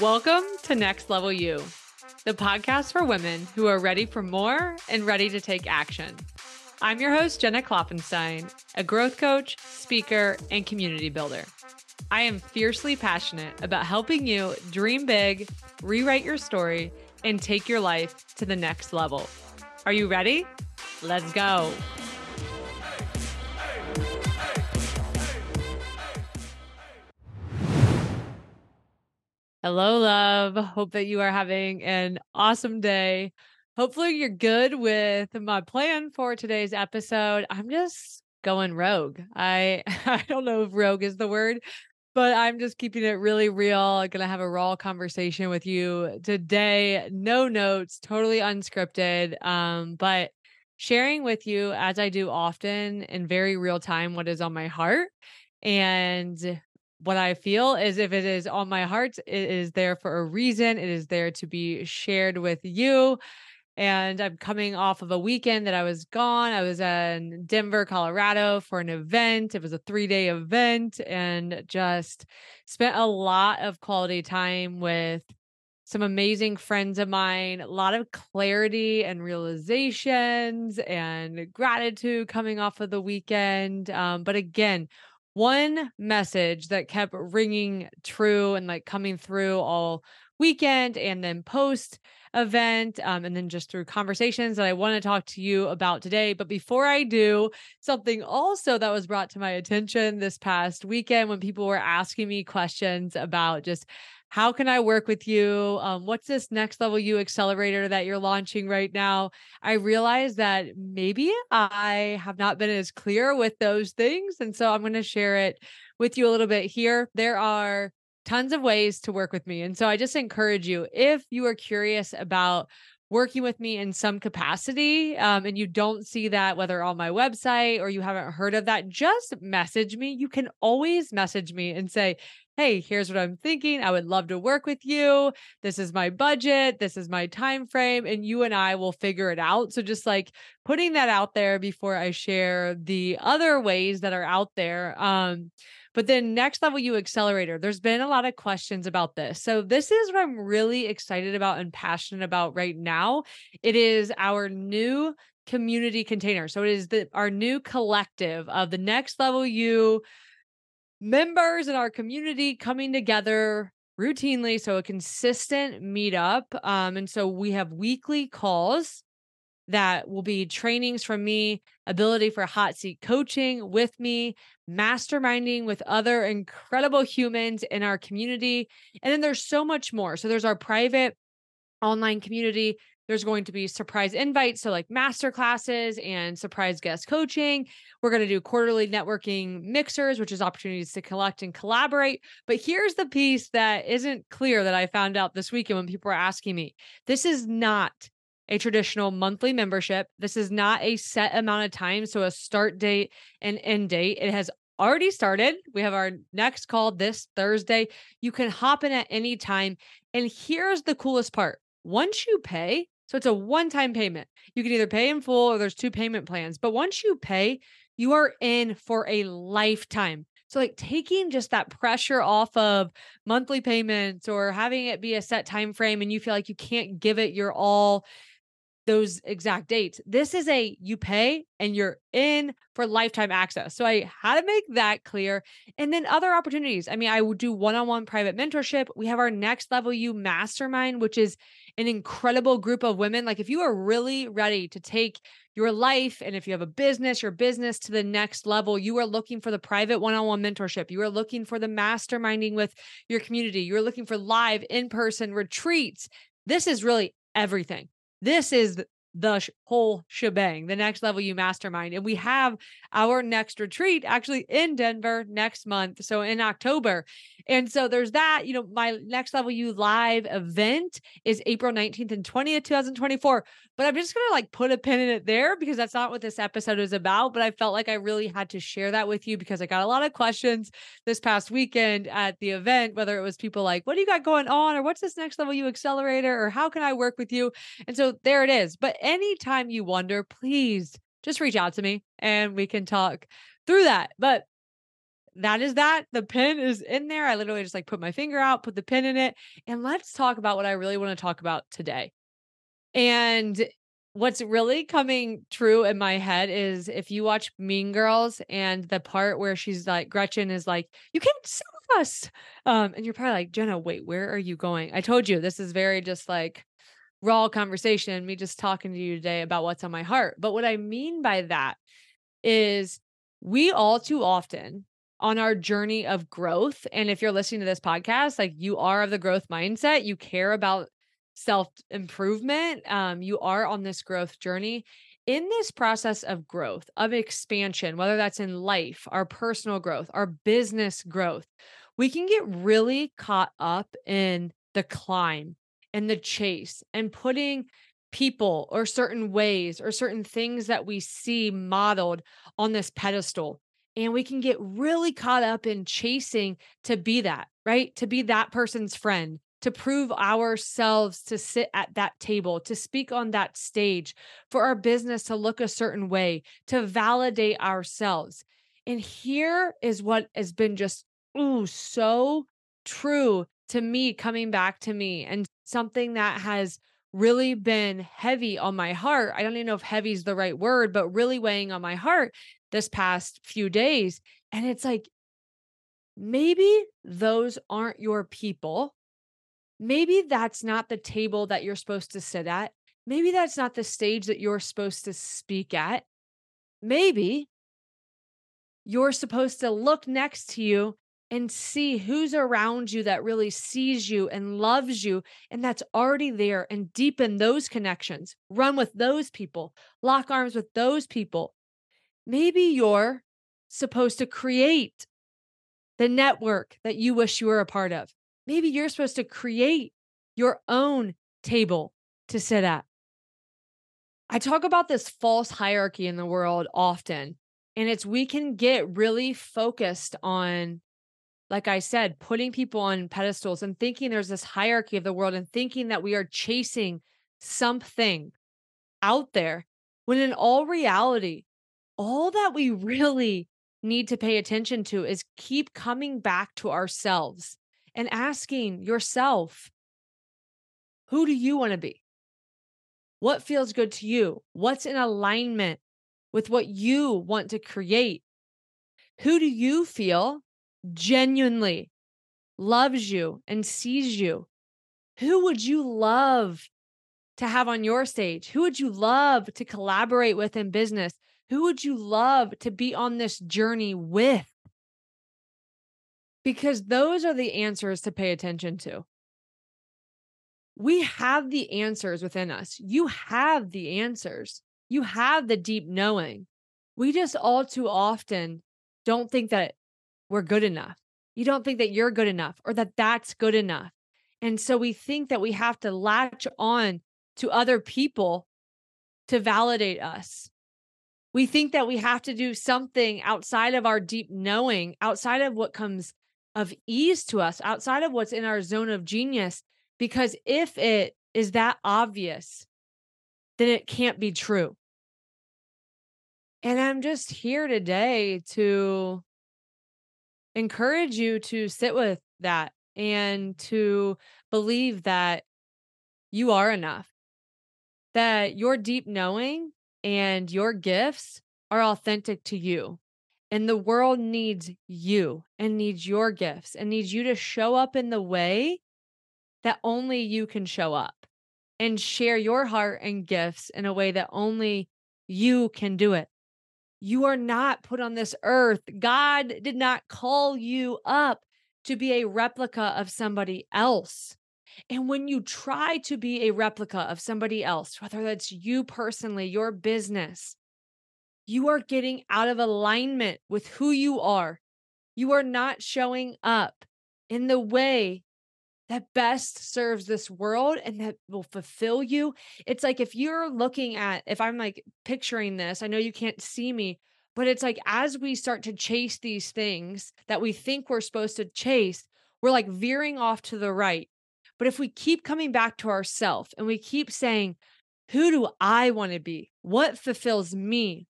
Welcome to Next Level You, the podcast for women who are ready for more and ready to take action. I'm your host, Jenna Klopfenstein, a growth coach, speaker, and community builder. I am fiercely passionate about helping you dream big, rewrite your story, and take your life to the next level. Are you ready? Let's go. Hello, love. Hope that you are having an awesome day. Hopefully, you're good with my plan for today's episode. I'm just going rogue. I I don't know if rogue is the word, but I'm just keeping it really real. I'm to have a raw conversation with you today. No notes, totally unscripted. Um, but sharing with you as I do often in very real time what is on my heart and what I feel is if it is on my heart, it is there for a reason. It is there to be shared with you. And I'm coming off of a weekend that I was gone. I was in Denver, Colorado for an event. It was a three day event and just spent a lot of quality time with some amazing friends of mine, a lot of clarity and realizations and gratitude coming off of the weekend. Um, but again, one message that kept ringing true and like coming through all weekend and then post event um, and then just through conversations that I want to talk to you about today. But before I do, something also that was brought to my attention this past weekend when people were asking me questions about just how can I work with you? Um, what's this next level you accelerator that you're launching right now? I realized that maybe I have not been as clear with those things. And so I'm going to share it with you a little bit here. There are tons of ways to work with me. And so I just encourage you if you are curious about working with me in some capacity um, and you don't see that whether on my website or you haven't heard of that just message me you can always message me and say hey here's what i'm thinking i would love to work with you this is my budget this is my time frame and you and i will figure it out so just like putting that out there before i share the other ways that are out there um but then next level you accelerator, there's been a lot of questions about this. So this is what I'm really excited about and passionate about right now. It is our new community container. So it is the our new collective of the next level you members in our community coming together routinely so a consistent meetup um and so we have weekly calls that will be trainings from me, ability for hot seat coaching with me, masterminding with other incredible humans in our community. And then there's so much more. So there's our private online community. There's going to be surprise invites, so like master classes and surprise guest coaching. We're going to do quarterly networking mixers, which is opportunities to collect and collaborate. But here's the piece that isn't clear that I found out this weekend when people were asking me. This is not a traditional monthly membership. This is not a set amount of time. So a start date and end date. It has already started. We have our next call this Thursday. You can hop in at any time. And here's the coolest part once you pay, so it's a one time payment, you can either pay in full or there's two payment plans. But once you pay, you are in for a lifetime. So, like taking just that pressure off of monthly payments or having it be a set time frame and you feel like you can't give it your all those exact dates. This is a you pay and you're in for lifetime access. So I had to make that clear. And then other opportunities. I mean, I would do one on one private mentorship. We have our next level you mastermind, which is an incredible group of women. Like, if you are really ready to take your life and if you have a business, your business to the next level, you are looking for the private one on one mentorship. You are looking for the masterminding with your community. You're looking for live in person retreats. This is really everything. This is the sh- whole shebang, the next level you mastermind. And we have our next retreat actually in Denver next month. So in October. And so there's that, you know, my next level you live event is April 19th and 20th, 2024. But I'm just going to like put a pin in it there because that's not what this episode is about. But I felt like I really had to share that with you because I got a lot of questions this past weekend at the event, whether it was people like, what do you got going on? Or what's this next level you accelerator? Or how can I work with you? And so there it is. But anytime you wonder, please just reach out to me and we can talk through that. But that is that. The pin is in there. I literally just like put my finger out, put the pin in it. And let's talk about what I really want to talk about today. And what's really coming true in my head is if you watch Mean Girls and the part where she's like, Gretchen is like, you can't sue us. Um, and you're probably like, Jenna, wait, where are you going? I told you this is very just like raw conversation, me just talking to you today about what's on my heart. But what I mean by that is we all too often on our journey of growth. And if you're listening to this podcast, like you are of the growth mindset, you care about self improvement, um, you are on this growth journey. In this process of growth, of expansion, whether that's in life, our personal growth, our business growth, we can get really caught up in the climb and the chase and putting people or certain ways or certain things that we see modeled on this pedestal. And we can get really caught up in chasing to be that, right? To be that person's friend, to prove ourselves to sit at that table, to speak on that stage, for our business to look a certain way, to validate ourselves. And here is what has been just, ooh, so true to me coming back to me and something that has really been heavy on my heart. I don't even know if heavy is the right word, but really weighing on my heart this past few days. And it's like, maybe those aren't your people maybe that's not the table that you're supposed to sit at. Maybe that's not the stage that you're supposed to speak at. Maybe you're supposed to look next to you and see who's around you that really sees you and loves you and that's already there and deepen those connections. Run with those people, lock arms with those people. Maybe you're supposed to create the network that you wish you were a part of. Maybe you're supposed to create your own table to sit at. I talk about this false hierarchy in the world often, and it's we can get really focused on, like I said, putting people on pedestals and thinking there's this hierarchy of the world and thinking that we are chasing something out there when in all reality, all that we really need to pay attention to is keep coming back to ourselves and asking yourself, who do you want to be? What feels good to you? What's in alignment with what you want to create? Who do you feel genuinely loves you and sees you? Who would you love to have on your stage? Who would you love to collaborate with in business? Who would you love to be on this journey with? because those are the answers to pay attention to. We have the answers within us. You have the answers. You have the deep knowing. We just all too often don't think that we're good enough. You don't think that you're good enough or that that's good enough. And so we think that we have to latch on to other people to validate us. We think that we have to do something outside of our deep knowing, outside of what comes of ease to us outside of what's in our zone of genius. Because if it is that obvious, then it can't be true. And I'm just here today to encourage you to sit with that and to believe that you are enough, that your deep knowing and your gifts are authentic to you. And the world needs you and needs your gifts and needs you to show up in the way that only you can show up and share your heart and gifts in a way that only you can do it. You are not put on this earth. God did not call you up to be a replica of somebody else. And when you try to be a replica of somebody else, whether that's you personally, your business, you are getting out of alignment with who you are. You are not showing up in the way that best serves this world and that will fulfill you. It's like if you're looking at, if I'm like picturing this, I know you can't see me, but it's like as we start to chase these things that we think we're supposed to chase, we're like veering off to the right. But if we keep coming back to ourselves and we keep saying, who do I want to be? What fulfills me?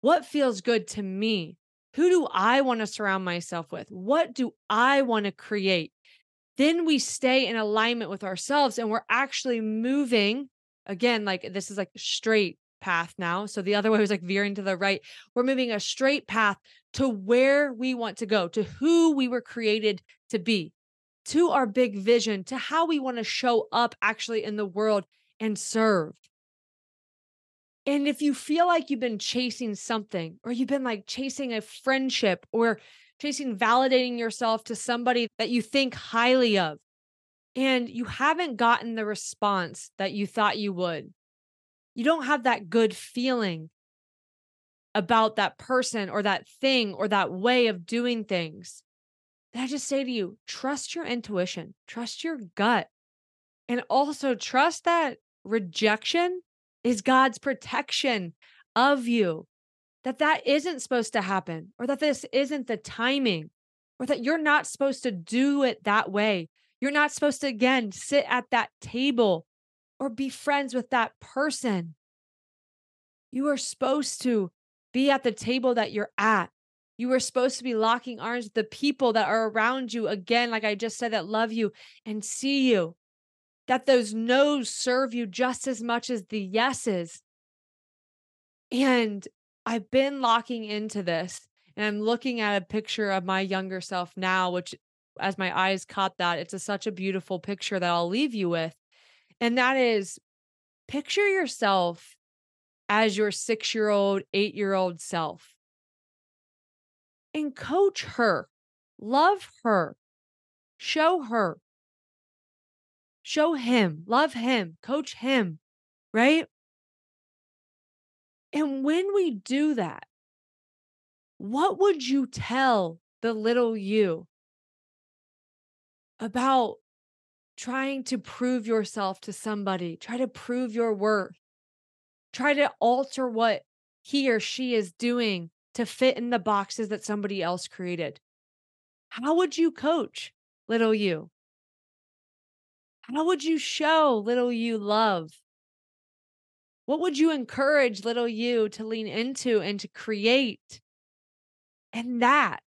What feels good to me? Who do I want to surround myself with? What do I want to create? Then we stay in alignment with ourselves and we're actually moving again, like this is like straight path now. So the other way was like veering to the right. We're moving a straight path to where we want to go, to who we were created to be, to our big vision, to how we want to show up actually in the world and serve. And if you feel like you've been chasing something, or you've been like chasing a friendship, or chasing validating yourself to somebody that you think highly of, and you haven't gotten the response that you thought you would, you don't have that good feeling about that person or that thing or that way of doing things, then I just say to you, trust your intuition, trust your gut, and also trust that rejection is God's protection of you. That that isn't supposed to happen or that this isn't the timing or that you're not supposed to do it that way. You're not supposed to again sit at that table or be friends with that person. You are supposed to be at the table that you're at. You are supposed to be locking arms with the people that are around you, again, like I just said, that love you and see you that those no's serve you just as much as the yeses. And I've been locking into this and I'm looking at a picture of my younger self now, which as my eyes caught that, it's a, such a beautiful picture that I'll leave you with. And that is picture yourself as your six year old, eight year old self and coach her, love her, show her show him, love him, coach him, right? And when we do that, what would you tell the little you about trying to prove yourself to somebody? Try to prove your worth. Try to alter what he or she is doing to fit in the boxes that somebody else created. How would you coach little you? How would you show little you love? What would you encourage little you to lean into and to create? And that,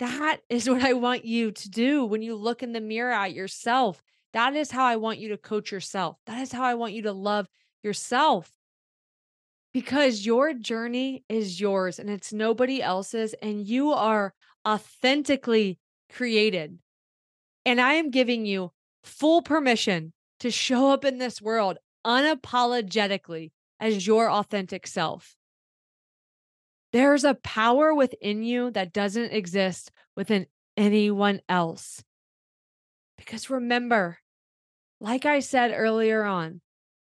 that is what I want you to do when you look in the mirror at yourself. That is how I want you to coach yourself. That is how I want you to love yourself. Because your journey is yours and it's nobody else's, and you are authentically created. And I am giving you full permission to show up in this world unapologetically as your authentic self. There's a power within you that doesn't exist within anyone else. Because remember, like I said earlier on,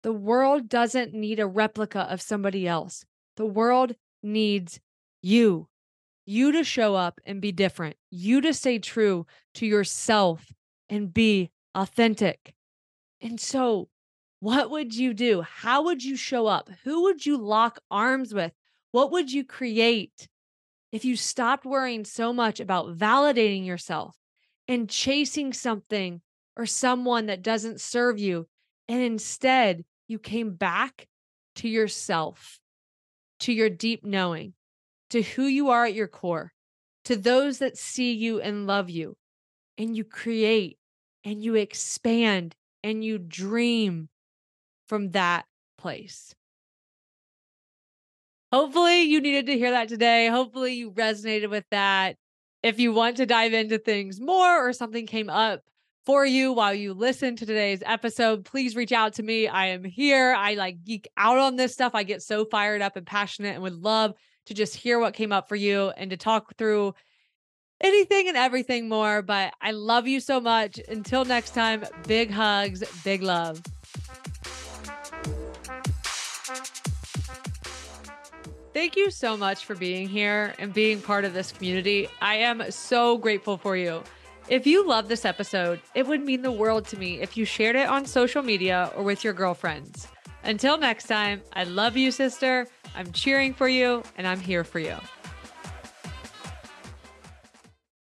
the world doesn't need a replica of somebody else. The world needs you. You to show up and be different. You to stay true to yourself and be authentic. And so, what would you do? How would you show up? Who would you lock arms with? What would you create if you stopped worrying so much about validating yourself and chasing something or someone that doesn't serve you? And instead, you came back to yourself, to your deep knowing, to who you are at your core, to those that see you and love you, and you create and you expand and you dream from that place. Hopefully, you needed to hear that today. Hopefully, you resonated with that. If you want to dive into things more or something came up for you while you listen to today's episode, please reach out to me. I am here. I like geek out on this stuff. I get so fired up and passionate and would love to just hear what came up for you and to talk through anything and everything more. But I love you so much. Until next time, big hugs, big love. Thank you so much for being here and being part of this community. I am so grateful for you. If you love this episode, it would mean the world to me if you shared it on social media or with your girlfriends. Until next time, I love you, sister. I'm cheering for you and I'm here for you.